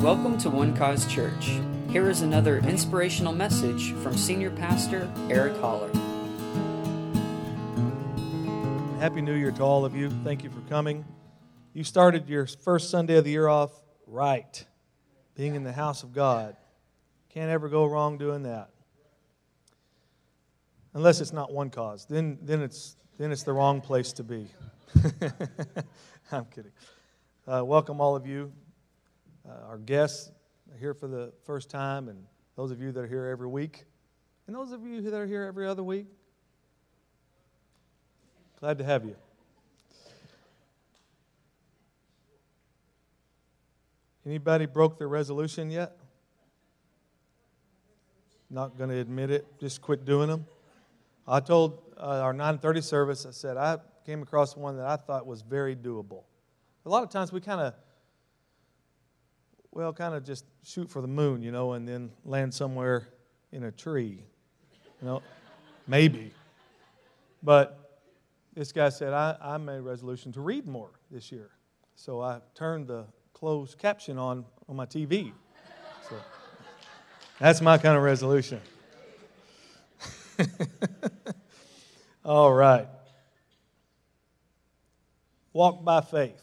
Welcome to One Cause Church. Here is another inspirational message from Senior Pastor Eric Holler. Happy New Year to all of you. Thank you for coming. You started your first Sunday of the year off right, being in the house of God. Can't ever go wrong doing that. Unless it's not one cause. Then, then, it's, then it's the wrong place to be. I'm kidding. Uh, welcome, all of you. Uh, our guests are here for the first time, and those of you that are here every week, and those of you that are here every other week. Glad to have you. Anybody broke their resolution yet? Not going to admit it. Just quit doing them. I told uh, our 9:30 service. I said I came across one that I thought was very doable. A lot of times we kind of, well, kind of just shoot for the moon, you know, and then land somewhere in a tree, you know, maybe. But this guy said I, I made a resolution to read more this year, so I turned the closed caption on on my TV. So that's my kind of resolution. All right. Walk by faith.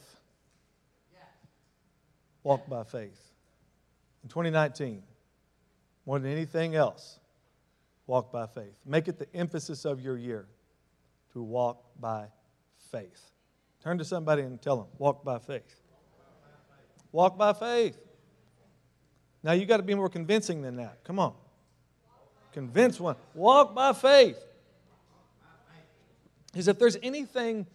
Walk by faith. In 2019, more than anything else, walk by faith. Make it the emphasis of your year to walk by faith. Turn to somebody and tell them, walk by faith. Walk by faith. Now you got to be more convincing than that. Come on. Convince one. Walk by faith. Is if there's anything,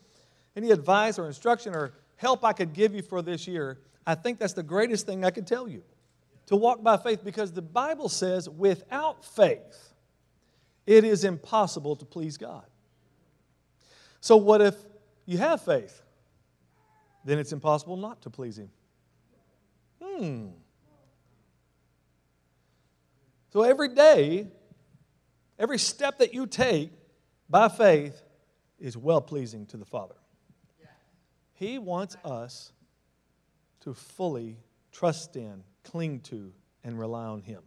any advice or instruction or help I could give you for this year, I think that's the greatest thing I could tell you. To walk by faith, because the Bible says without faith, it is impossible to please God. So, what if you have faith? Then it's impossible not to please Him. Hmm. So, every day, every step that you take by faith is well pleasing to the Father. He wants us to fully trust in, cling to, and rely on Him.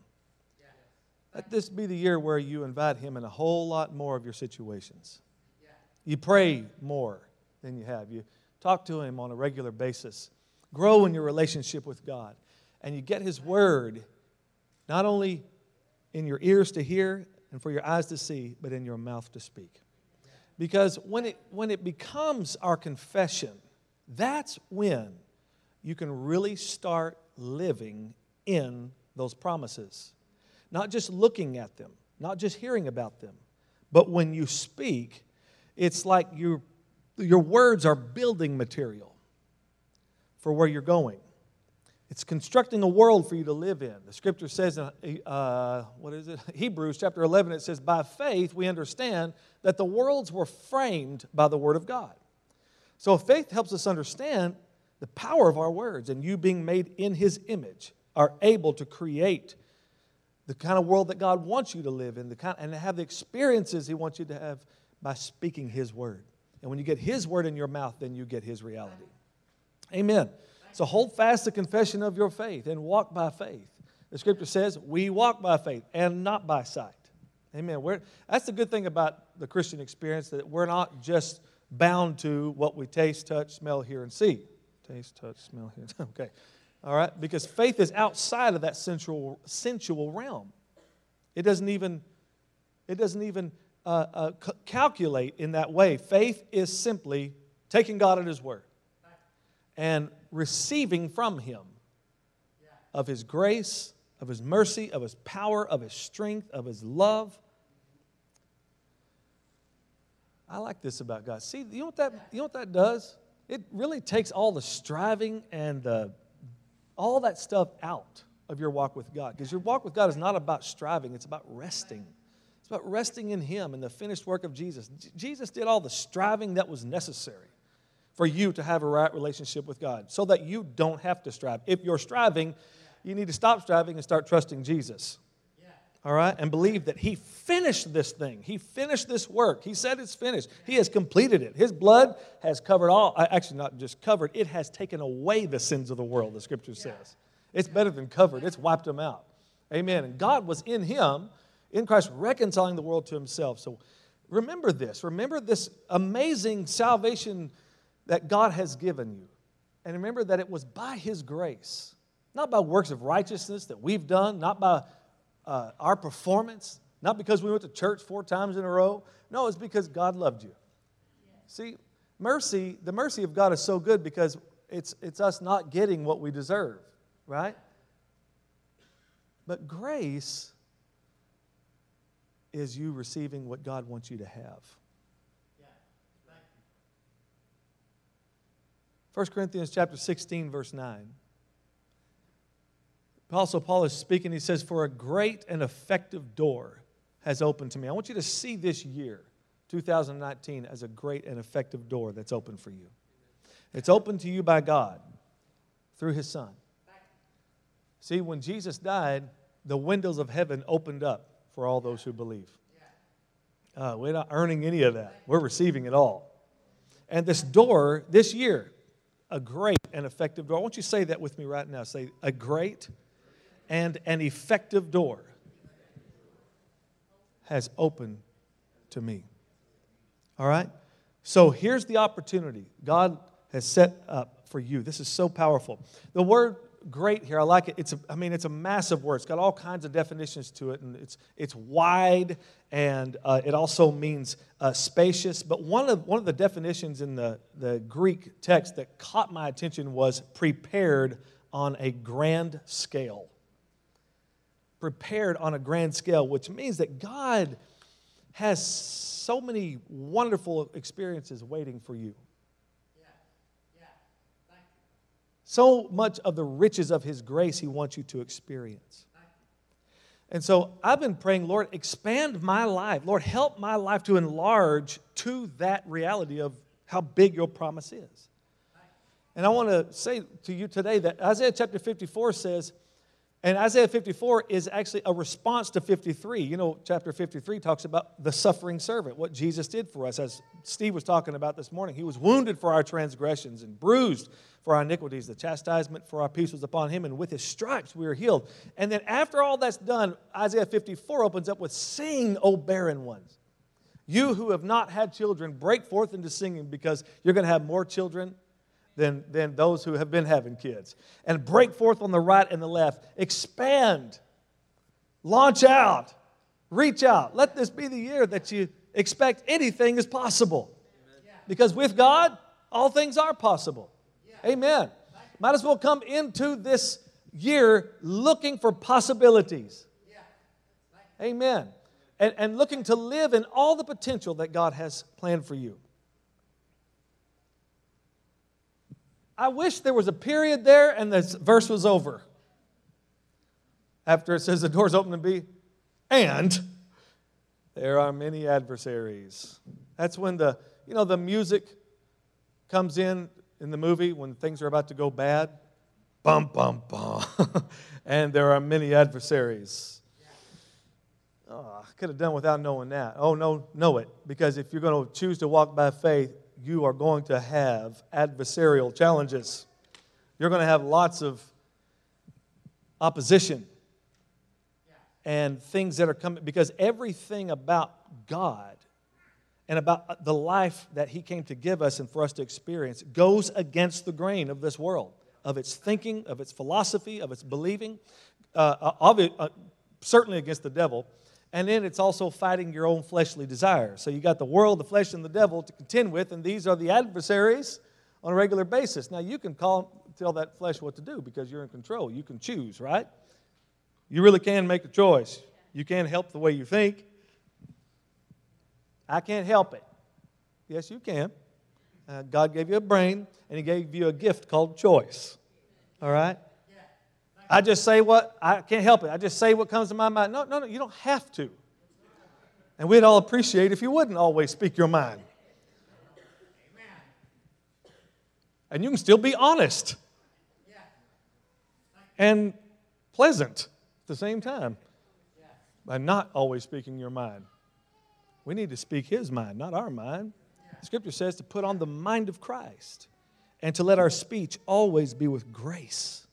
Let this be the year where you invite Him in a whole lot more of your situations. You pray more than you have. You talk to Him on a regular basis. Grow in your relationship with God. And you get His Word not only in your ears to hear and for your eyes to see, but in your mouth to speak. Because when it, when it becomes our confession, that's when you can really start living in those promises. Not just looking at them, not just hearing about them, but when you speak, it's like you, your words are building material for where you're going. It's constructing a world for you to live in. The scripture says, in, uh, what is it? Hebrews chapter 11, it says, By faith we understand that the worlds were framed by the word of God. So faith helps us understand the power of our words, and you being made in His image are able to create the kind of world that God wants you to live in, the kind, and have the experiences He wants you to have by speaking His word. And when you get His word in your mouth, then you get His reality. Amen. So hold fast the confession of your faith and walk by faith. The scripture says, We walk by faith and not by sight. Amen. We're, that's the good thing about the Christian experience that we're not just bound to what we taste, touch, smell, hear, and see. Taste, touch, smell, hear. okay. All right? Because faith is outside of that sensual, sensual realm. It doesn't even, it doesn't even uh, uh, c- calculate in that way. Faith is simply taking God at His word and receiving from Him of His grace, of His mercy, of His power, of His strength, of His love. I like this about God. See, you know what that, you know what that does? It really takes all the striving and the, all that stuff out of your walk with God. Because your walk with God is not about striving, it's about resting. It's about resting in Him and the finished work of Jesus. J- Jesus did all the striving that was necessary for you to have a right relationship with God so that you don't have to strive. If you're striving, you need to stop striving and start trusting Jesus all right, and believe that He finished this thing. He finished this work. He said it's finished. He has completed it. His blood has covered all, uh, actually, not just covered, it has taken away the sins of the world, the scripture says. It's better than covered, it's wiped them out. Amen. And God was in him, in Christ, reconciling the world to himself. So remember this. Remember this amazing salvation that God has given you. And remember that it was by his grace, not by works of righteousness that we've done, not by uh, our performance, not because we went to church four times in a row. No, it's because God loved you. See, mercy, the mercy of God is so good because it's, it's us not getting what we deserve, right? But grace is you receiving what God wants you to have. 1 Corinthians chapter 16, verse 9. Apostle Paul is speaking. He says, For a great and effective door has opened to me. I want you to see this year, 2019, as a great and effective door that's open for you. It's open to you by God through his Son. See, when Jesus died, the windows of heaven opened up for all those who believe. Uh, we're not earning any of that, we're receiving it all. And this door, this year, a great and effective door. I want you to say that with me right now. Say, a great and an effective door has opened to me. All right? So here's the opportunity God has set up for you. This is so powerful. The word great here. I like it. It's a, I mean, it's a massive word. It's got all kinds of definitions to it, and it's, it's wide, and uh, it also means uh, spacious. But one of, one of the definitions in the, the Greek text that caught my attention was prepared on a grand scale. Prepared on a grand scale, which means that God has so many wonderful experiences waiting for you. So much of the riches of His grace He wants you to experience. And so I've been praying, Lord, expand my life. Lord, help my life to enlarge to that reality of how big your promise is. And I want to say to you today that Isaiah chapter 54 says, and Isaiah 54 is actually a response to 53. You know, chapter 53 talks about the suffering servant, what Jesus did for us. As Steve was talking about this morning, he was wounded for our transgressions and bruised for our iniquities. The chastisement for our peace was upon him, and with his stripes we are healed. And then after all that's done, Isaiah 54 opens up with Sing, O barren ones. You who have not had children, break forth into singing because you're going to have more children than, than those who have been having kids. And break forth on the right and the left. Expand. Launch out. Reach out. Let this be the year that you expect anything is possible. Because with God, all things are possible. Amen. Might as well come into this year looking for possibilities. Amen. And, and looking to live in all the potential that God has planned for you. I wish there was a period there and this verse was over. After it says the door's open to be, and there are many adversaries. That's when the, you know, the music comes in in the movie when things are about to go bad. Bum, bum, bum. and there are many adversaries. Oh, I could have done without knowing that. Oh, no, know it. Because if you're going to choose to walk by faith, you are going to have adversarial challenges. You're going to have lots of opposition and things that are coming because everything about God and about the life that He came to give us and for us to experience goes against the grain of this world, of its thinking, of its philosophy, of its believing, uh, of it, uh, certainly against the devil. And then it's also fighting your own fleshly desires. So you got the world, the flesh, and the devil to contend with, and these are the adversaries on a regular basis. Now you can call tell that flesh what to do because you're in control. You can choose, right? You really can make a choice. You can't help the way you think. I can't help it. Yes, you can. Uh, God gave you a brain, and He gave you a gift called choice. All right? I just say what, I can't help it. I just say what comes to my mind. No, no, no, you don't have to. And we'd all appreciate if you wouldn't always speak your mind. And you can still be honest and pleasant at the same time by not always speaking your mind. We need to speak his mind, not our mind. Scripture says to put on the mind of Christ and to let our speech always be with grace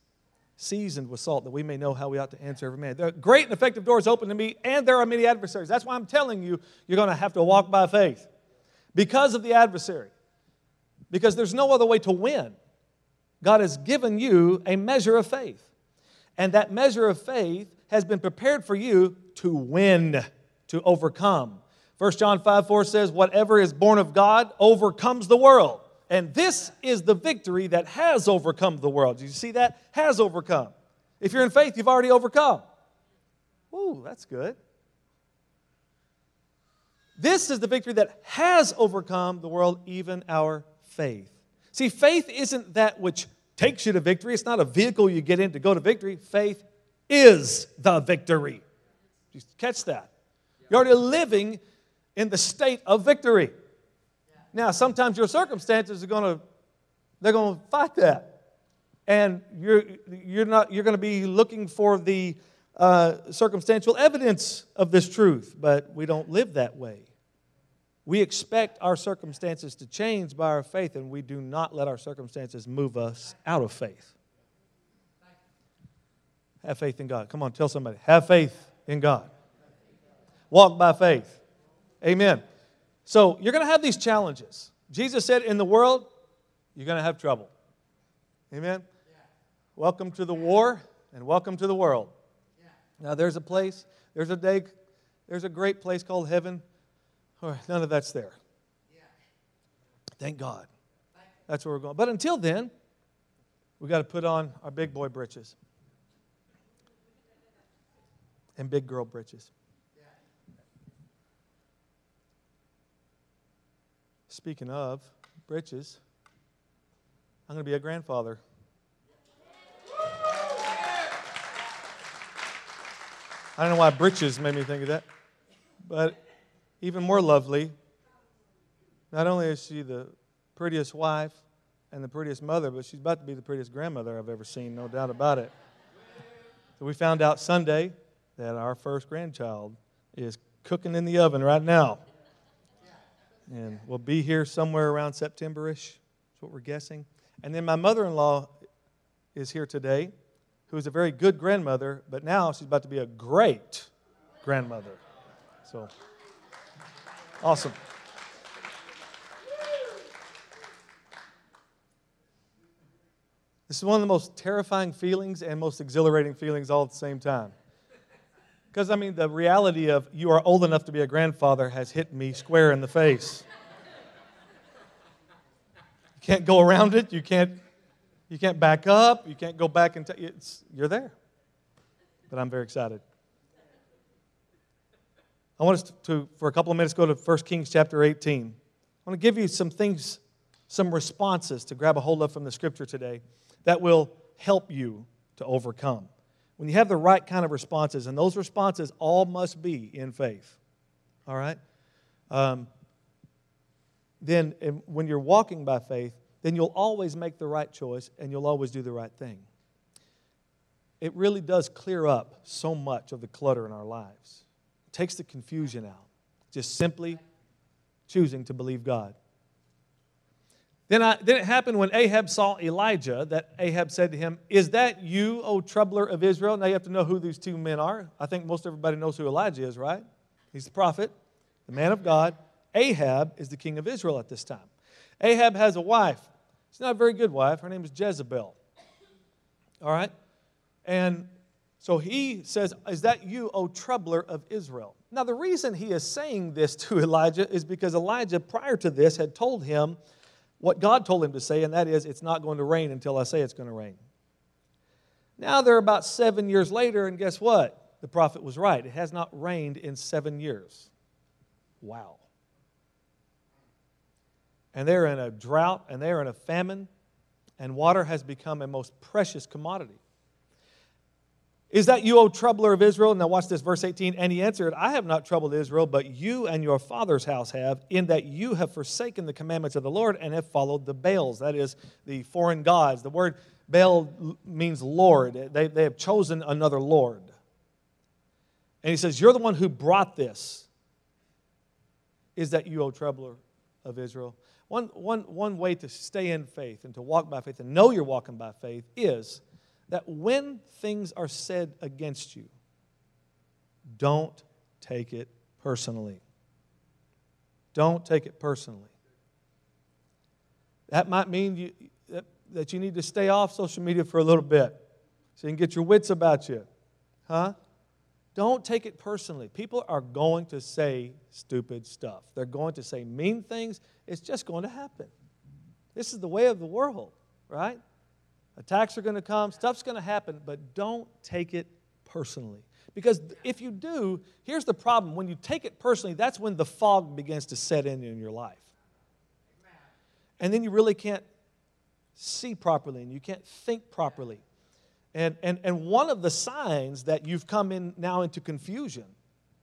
seasoned with salt, that we may know how we ought to answer every man. Are great and effective doors open to me, and there are many adversaries. That's why I'm telling you, you're going to have to walk by faith because of the adversary, because there's no other way to win. God has given you a measure of faith, and that measure of faith has been prepared for you to win, to overcome. 1 John 5 4 says, Whatever is born of God overcomes the world. And this is the victory that has overcome the world. Do you see that? Has overcome. If you're in faith, you've already overcome. Ooh, that's good. This is the victory that has overcome the world, even our faith. See, faith isn't that which takes you to victory. It's not a vehicle you get in to go to victory. Faith is the victory. Catch that. You're already living in the state of victory. Now, sometimes your circumstances are going to they're going to fight that, and you're you're not you're going to be looking for the uh, circumstantial evidence of this truth, but we don't live that way. We expect our circumstances to change by our faith, and we do not let our circumstances move us out of faith. Have faith in God. Come on, tell somebody. Have faith in God. Walk by faith. Amen. So you're going to have these challenges. Jesus said, In the world, you're going to have trouble. Amen. Yeah. Welcome to the war and welcome to the world. Yeah. Now, there's a place, there's a day, there's a great place called heaven. none of that's there. Yeah. Thank God. That's where we're going. But until then, we've got to put on our big boy britches and big girl britches. Speaking of britches, I'm going to be a grandfather. I don't know why britches made me think of that. But even more lovely, not only is she the prettiest wife and the prettiest mother, but she's about to be the prettiest grandmother I've ever seen, no doubt about it. So we found out Sunday that our first grandchild is cooking in the oven right now. And we'll be here somewhere around September-ish. That's what we're guessing. And then my mother-in-law is here today, who is a very good grandmother, but now she's about to be a great grandmother. So, awesome. This is one of the most terrifying feelings and most exhilarating feelings all at the same time. Because, I mean, the reality of you are old enough to be a grandfather has hit me square in the face. You can't go around it. You can't, you can't back up. You can't go back and t- it's, you're there. But I'm very excited. I want us to, to, for a couple of minutes, go to 1 Kings chapter 18. I want to give you some things, some responses to grab a hold of from the scripture today that will help you to overcome when you have the right kind of responses, and those responses all must be in faith, all right? Um, then when you're walking by faith, then you'll always make the right choice and you'll always do the right thing. It really does clear up so much of the clutter in our lives. It takes the confusion out. Just simply choosing to believe God. Then, I, then it happened when Ahab saw Elijah that Ahab said to him, Is that you, O troubler of Israel? Now you have to know who these two men are. I think most everybody knows who Elijah is, right? He's the prophet, the man of God. Ahab is the king of Israel at this time. Ahab has a wife. She's not a very good wife. Her name is Jezebel. All right? And so he says, Is that you, O troubler of Israel? Now, the reason he is saying this to Elijah is because Elijah, prior to this, had told him what God told him to say, and that is, it's not going to rain until I say it's going to rain. Now they're about seven years later, and guess what? The prophet was right. It has not rained in seven years. Wow. And they're in a drought and they're in a famine, and water has become a most precious commodity. Is that you, O troubler of Israel? Now, watch this, verse 18. And he answered, I have not troubled Israel, but you and your father's house have, in that you have forsaken the commandments of the Lord and have followed the Baals, that is, the foreign gods. The word Baal means Lord. They, they have chosen another Lord. And he says, You're the one who brought this. Is that you, O troubler of Israel? One, one, one way to stay in faith and to walk by faith and know you're walking by faith is that when things are said against you, don't take it personally. Don't take it personally. That might mean you, that, that you need to stay off social media for a little bit so you can get your wits about you. Huh? Don't take it personally. People are going to say stupid stuff, they're going to say mean things. It's just going to happen. This is the way of the world, right? Attacks are going to come, stuff's going to happen, but don't take it personally. Because if you do, here's the problem. When you take it personally, that's when the fog begins to set in in your life. And then you really can't see properly and you can't think properly. And, and, and one of the signs that you've come in now into confusion,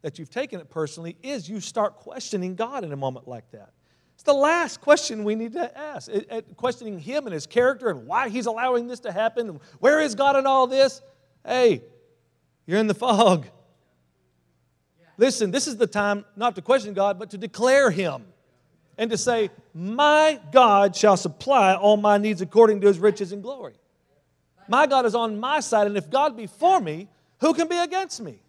that you've taken it personally, is you start questioning God in a moment like that. It's the last question we need to ask. It, it, questioning Him and His character and why He's allowing this to happen. Where is God in all this? Hey, you're in the fog. Listen, this is the time not to question God, but to declare Him and to say, My God shall supply all my needs according to His riches and glory. My God is on my side, and if God be for me, who can be against me?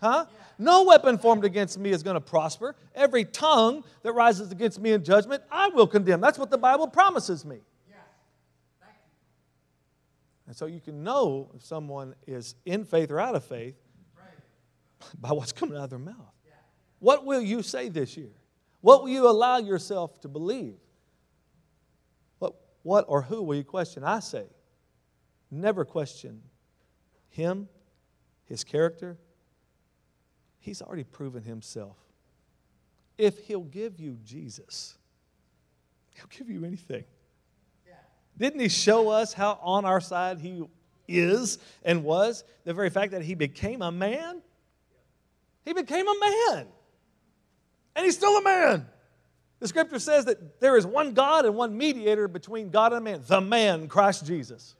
Huh? No weapon formed against me is going to prosper. Every tongue that rises against me in judgment, I will condemn. That's what the Bible promises me. And so you can know if someone is in faith or out of faith by what's coming out of their mouth. What will you say this year? What will you allow yourself to believe? What, what or who will you question? I say, Never question him, his character. He's already proven himself. If he'll give you Jesus, he'll give you anything. Didn't he show us how on our side he is and was? The very fact that he became a man? He became a man. And he's still a man. The scripture says that there is one God and one mediator between God and man, the man, Christ Jesus.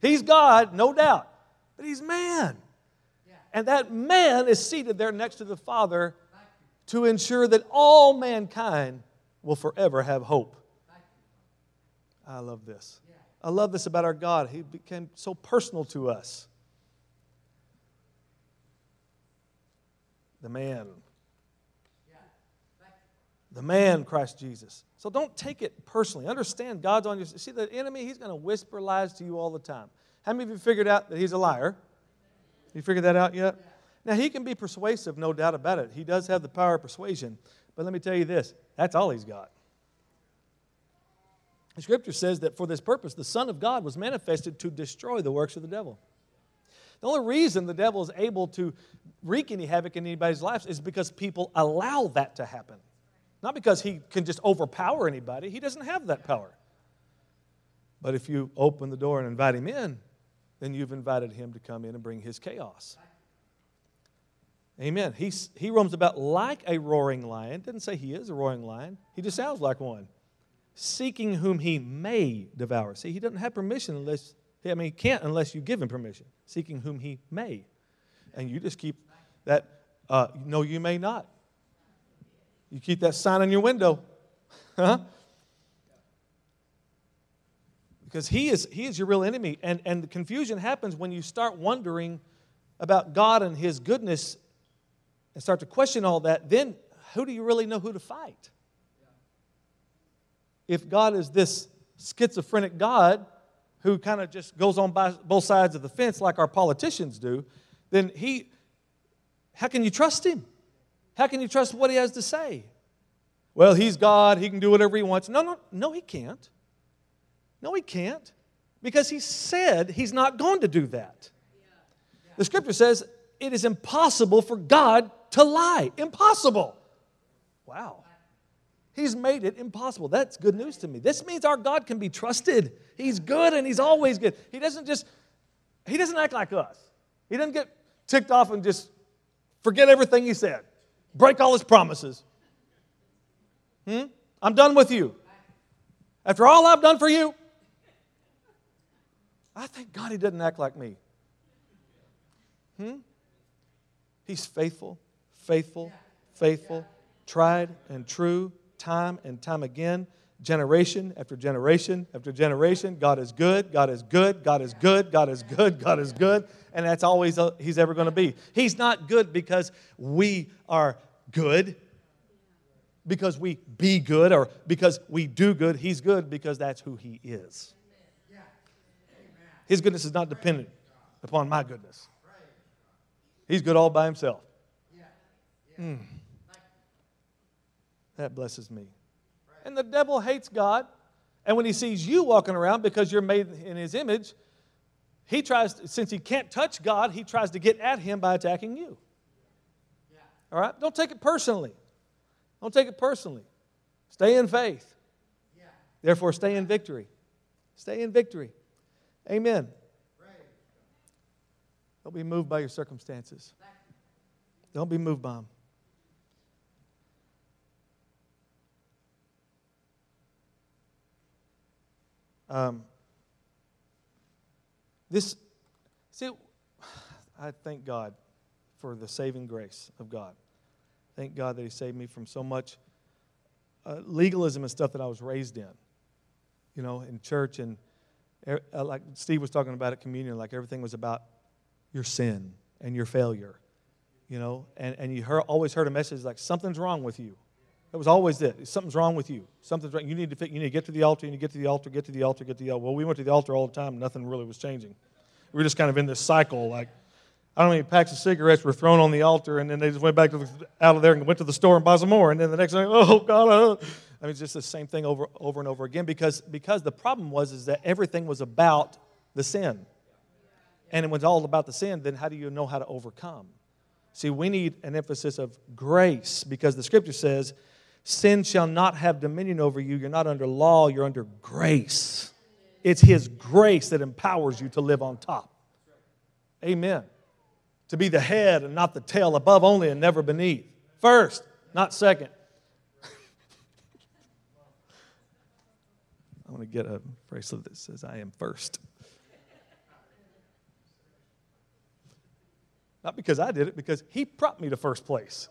He's God, no doubt, but he's man. And that man is seated there next to the Father to ensure that all mankind will forever have hope. I love this. I love this about our God. He became so personal to us. The man. The man, Christ Jesus. So don't take it personally. Understand God's on your side. See, the enemy, he's going to whisper lies to you all the time. How many of you figured out that he's a liar? You figured that out yet? Now, he can be persuasive, no doubt about it. He does have the power of persuasion. But let me tell you this that's all he's got. The scripture says that for this purpose, the Son of God was manifested to destroy the works of the devil. The only reason the devil is able to wreak any havoc in anybody's lives is because people allow that to happen. Not because he can just overpower anybody, he doesn't have that power. But if you open the door and invite him in, then you've invited him to come in and bring his chaos. Amen. He's, he roams about like a roaring lion. Didn't say he is a roaring lion, he just sounds like one. Seeking whom he may devour. See, he doesn't have permission unless, I mean, he can't unless you give him permission. Seeking whom he may. And you just keep that, uh, no, you may not. You keep that sign on your window. Huh? Because he is, he is your real enemy. And, and the confusion happens when you start wondering about God and his goodness and start to question all that. Then who do you really know who to fight? If God is this schizophrenic God who kind of just goes on by both sides of the fence like our politicians do, then he, how can you trust him? How can you trust what he has to say? Well, he's God, he can do whatever he wants. No, no, no, he can't. No, he can't. Because he said he's not going to do that. The scripture says it is impossible for God to lie. Impossible. Wow. He's made it impossible. That's good news to me. This means our God can be trusted. He's good and he's always good. He doesn't just, he doesn't act like us. He doesn't get ticked off and just forget everything he said, break all his promises. Hmm? I'm done with you. After all I've done for you, I thank God he doesn't act like me. Hmm? He's faithful, faithful, faithful, tried and true, time and time again. generation after generation after generation. God is good, God is good, God is good, God is good, God is good. And that's always uh, He's ever going to be. He's not good because we are good, because we be good, or because we do good. He's good because that's who He is. His goodness is not dependent upon my goodness. He's good all by himself. Mm. That blesses me. And the devil hates God. And when he sees you walking around because you're made in his image, he tries, since he can't touch God, he tries to get at him by attacking you. All right? Don't take it personally. Don't take it personally. Stay in faith. Therefore, stay in victory. Stay in victory. Amen. Don't be moved by your circumstances. Don't be moved by them. Um, this, see, I thank God for the saving grace of God. Thank God that He saved me from so much uh, legalism and stuff that I was raised in, you know, in church. And Uh, like Steve was talking about at communion, like everything was about your sin and your failure, you know, and, and you heard, always heard a message like, something's wrong with you. It was always this. Something's wrong with you. Something's wrong. You need to fit, you need to get to the altar, you need to get to the altar, get to the altar, get to the altar. Well, we went to the altar all the time, nothing really was changing. We were just kind of in this cycle, like, I don't know, packs of cigarettes were thrown on the altar, and then they just went back to the, out of there and went to the store and bought some more. And then the next thing, oh God. I mean, it's just the same thing over, over and over again because, because the problem was is that everything was about the sin and it was all about the sin, then how do you know how to overcome? See, we need an emphasis of grace because the scripture says, Sin shall not have dominion over you. You're not under law, you're under grace. It's His grace that empowers you to live on top. Amen. To be the head and not the tail, above only and never beneath. First, not second. I want to get a bracelet that says, I am first. Not because I did it, because He brought me to first place.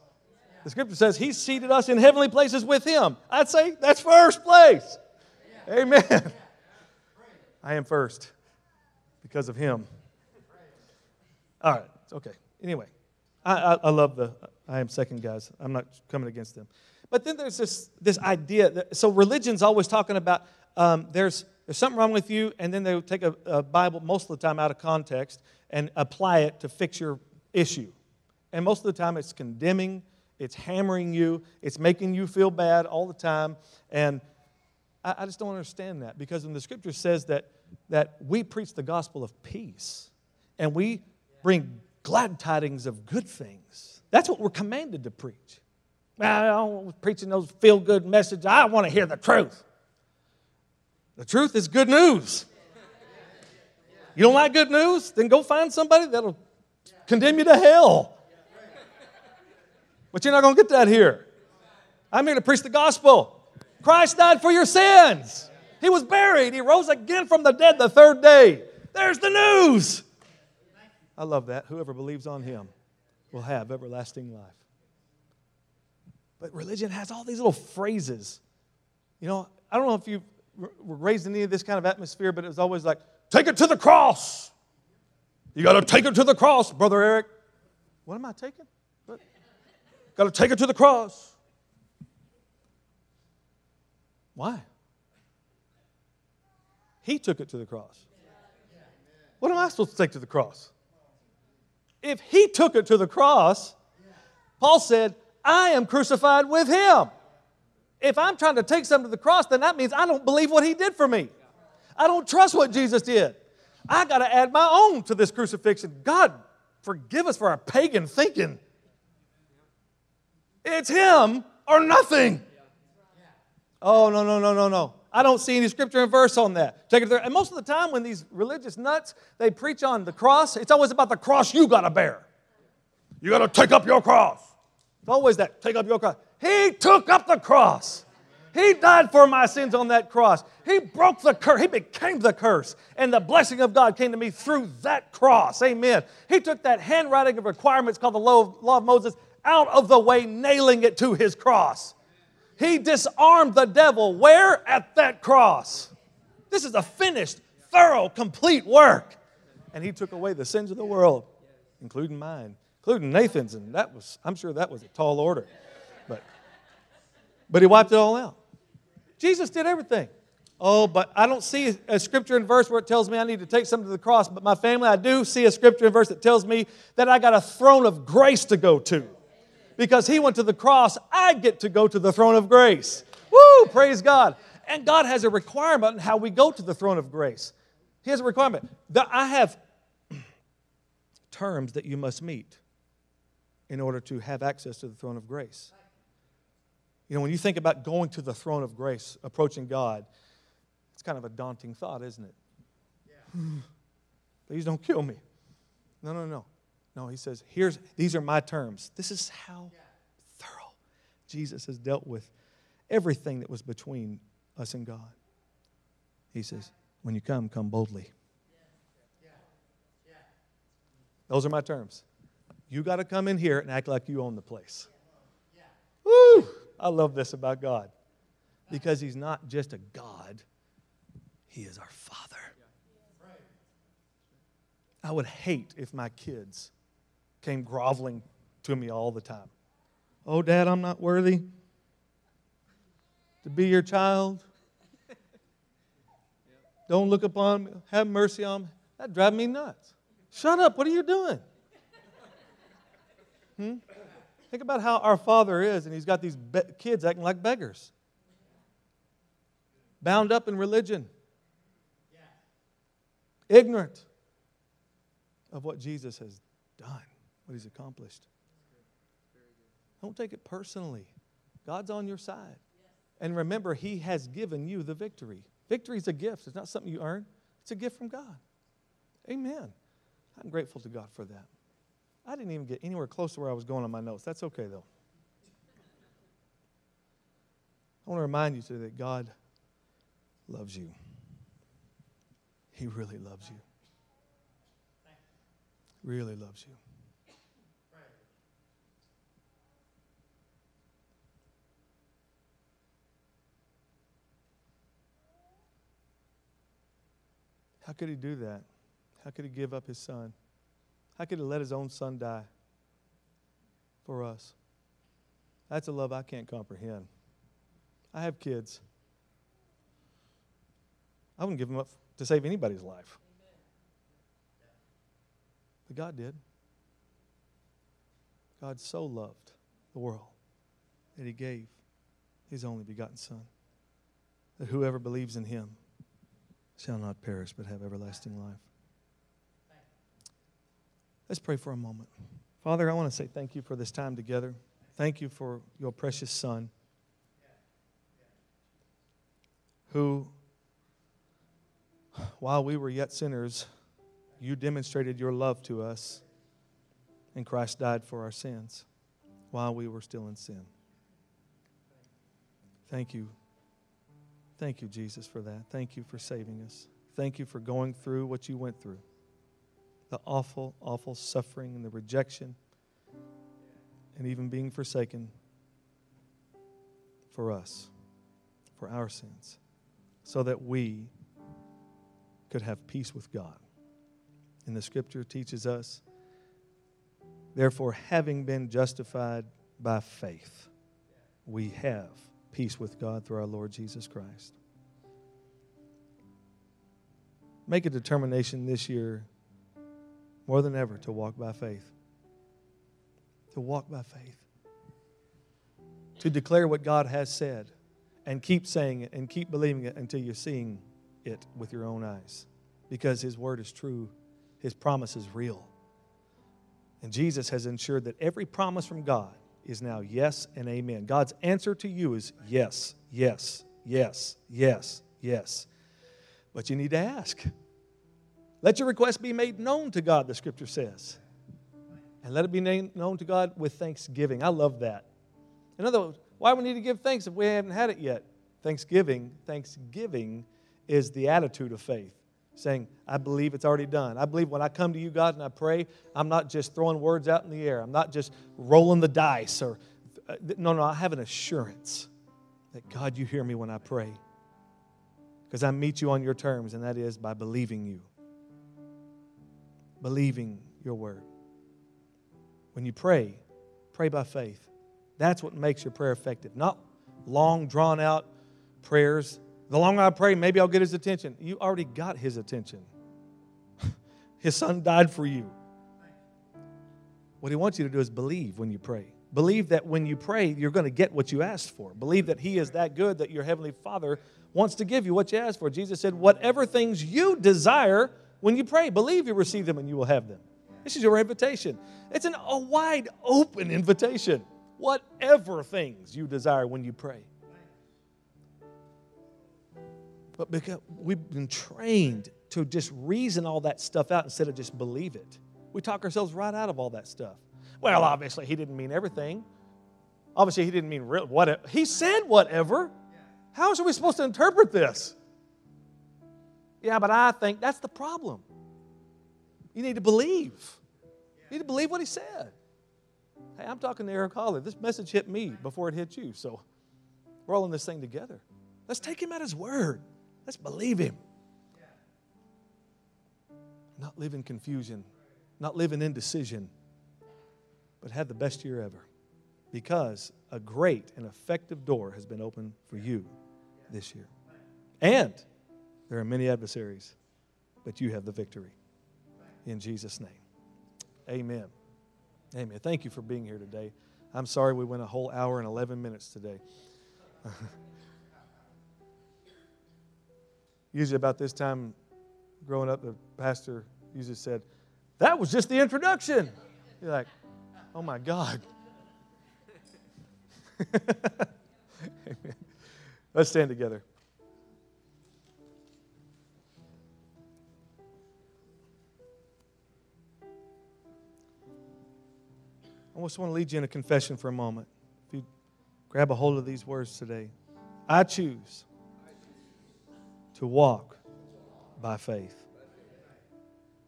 The scripture says He seated us in heavenly places with Him. I'd say that's first place. Amen. I am first because of Him. All right, okay. Anyway, I, I, I love the I am second guys. I'm not coming against them. But then there's this, this idea that, so religion's always talking about um, there's, there's something wrong with you, and then they'll take a, a Bible most of the time out of context and apply it to fix your issue. And most of the time, it's condemning, it's hammering you, it's making you feel bad all the time. And I, I just don't understand that because when the scripture says that, that we preach the gospel of peace and we bring glad tidings of good things. That's what we're commanded to preach. I don't want preaching those feel good messages. I want to hear the truth. The truth is good news. You don't like good news? Then go find somebody that'll condemn you to hell. But you're not going to get that here. I'm here to preach the gospel. Christ died for your sins. He was buried. He rose again from the dead the third day. There's the news. I love that. Whoever believes on him will have everlasting life. But religion has all these little phrases. You know, I don't know if you were raised in any of this kind of atmosphere, but it was always like, take it to the cross. You got to take it to the cross, Brother Eric. What am I taking? Got to take it to the cross. Why? He took it to the cross. What am I supposed to take to the cross? If he took it to the cross, Paul said, I am crucified with him. If I'm trying to take something to the cross, then that means I don't believe what he did for me. I don't trust what Jesus did. I got to add my own to this crucifixion. God, forgive us for our pagan thinking. It's Him or nothing. Oh, no, no, no, no, no. I don't see any scripture and verse on that. Take it there. And most of the time, when these religious nuts they preach on the cross, it's always about the cross you got to bear. You got to take up your cross. It's always that. Take up your cross. He took up the cross. He died for my sins on that cross. He broke the curse. He became the curse. And the blessing of God came to me through that cross. Amen. He took that handwriting of requirements called the law of, Moses out of the way, nailing it to his cross. He disarmed the devil where? At that cross. This is a finished, thorough, complete work. And he took away the sins of the world, including mine, including Nathan's, and that was, I'm sure that was a tall order. But, but he wiped it all out. Jesus did everything. Oh, but I don't see a scripture and verse where it tells me I need to take something to the cross. But my family, I do see a scripture and verse that tells me that I got a throne of grace to go to. Because he went to the cross, I get to go to the throne of grace. Woo, praise God. And God has a requirement on how we go to the throne of grace. He has a requirement. That I have terms that you must meet in order to have access to the throne of grace. You know, when you think about going to the throne of grace, approaching God, it's kind of a daunting thought, isn't it? Yeah. Please don't kill me. No, no, no. No, he says, here's these are my terms. This is how thorough Jesus has dealt with everything that was between us and God. He says, when you come, come boldly. Those are my terms. You got to come in here and act like you own the place. Woo! I love this about God because He's not just a God, He is our Father. I would hate if my kids came groveling to me all the time. Oh, Dad, I'm not worthy to be your child. Don't look upon me. Have mercy on me. That drives me nuts. Shut up. What are you doing? Hmm? Think about how our Father is, and He's got these be- kids acting like beggars, bound up in religion, ignorant of what Jesus has done, what He's accomplished. Don't take it personally. God's on your side. And remember, He has given you the victory. Victory is a gift, it's not something you earn, it's a gift from God. Amen. I'm grateful to God for that. I didn't even get anywhere close to where I was going on my notes. That's okay, though. I want to remind you today that God loves you. He really loves you. Really loves you. How could he do that? How could he give up his son? How could he let his own son die for us? That's a love I can't comprehend. I have kids. I wouldn't give them up to save anybody's life. But God did. God so loved the world that he gave his only begotten Son, that whoever believes in him shall not perish but have everlasting life. Let's pray for a moment. Father, I want to say thank you for this time together. Thank you for your precious Son who, while we were yet sinners, you demonstrated your love to us, and Christ died for our sins while we were still in sin. Thank you. Thank you, Jesus, for that. Thank you for saving us. Thank you for going through what you went through the awful, awful suffering and the rejection and even being forsaken for us, for our sins, so that we could have peace with God. And the scripture teaches us, therefore, having been justified by faith, we have peace with God through our Lord Jesus Christ. Make a determination this year more than ever to walk by faith. To walk by faith. To declare what God has said and keep saying it and keep believing it until you're seeing it with your own eyes. Because His word is true, His promise is real. And Jesus has ensured that every promise from God is now yes and amen. God's answer to you is yes, yes, yes, yes, yes. But you need to ask. Let your request be made known to God, the scripture says. And let it be known to God with thanksgiving. I love that. In other words, why we need to give thanks if we haven't had it yet? Thanksgiving, thanksgiving is the attitude of faith. Saying, I believe it's already done. I believe when I come to you, God, and I pray, I'm not just throwing words out in the air. I'm not just rolling the dice or, uh, no, no, I have an assurance that God, you hear me when I pray. Because I meet you on your terms, and that is by believing you, believing your word. When you pray, pray by faith. That's what makes your prayer effective. Not long, drawn out prayers. The longer I pray, maybe I'll get his attention. You already got his attention. his son died for you. What he wants you to do is believe when you pray. Believe that when you pray, you're going to get what you asked for. Believe that he is that good that your heavenly Father wants to give you what you asked for. Jesus said, Whatever things you desire when you pray, believe you receive them and you will have them. This is your invitation. It's an, a wide open invitation. Whatever things you desire when you pray. But because we've been trained to just reason all that stuff out instead of just believe it. We talk ourselves right out of all that stuff. Well, obviously, he didn't mean everything. Obviously, he didn't mean real, whatever. He said whatever. How are we supposed to interpret this? Yeah, but I think that's the problem. You need to believe. You need to believe what he said. Hey, I'm talking to Eric Holler. This message hit me before it hit you, so we're all in this thing together. Let's take him at his word. Let's believe him. Not live in confusion, not live in indecision, but have the best year ever. Because a great and effective door has been opened for you this year. And there are many adversaries, but you have the victory. In Jesus' name. Amen. Amen. Thank you for being here today. I'm sorry we went a whole hour and 11 minutes today. usually, about this time growing up, the pastor usually said, That was just the introduction. You're like, Oh my God. Let's stand together. I just want to lead you in a confession for a moment. If you grab a hold of these words today, I choose to walk by faith.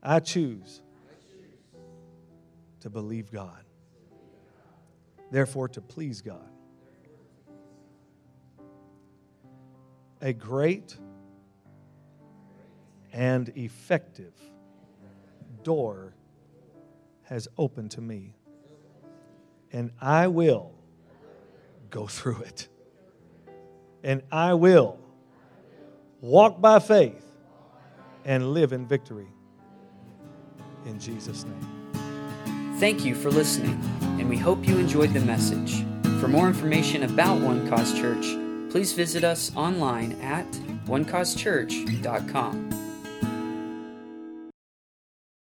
I choose to believe God, therefore, to please God. A great and effective door has opened to me and I will go through it. And I will walk by faith and live in victory. In Jesus' name. Thank you for listening, and we hope you enjoyed the message. For more information about One Cause Church, please visit us online at onecausechurch.com.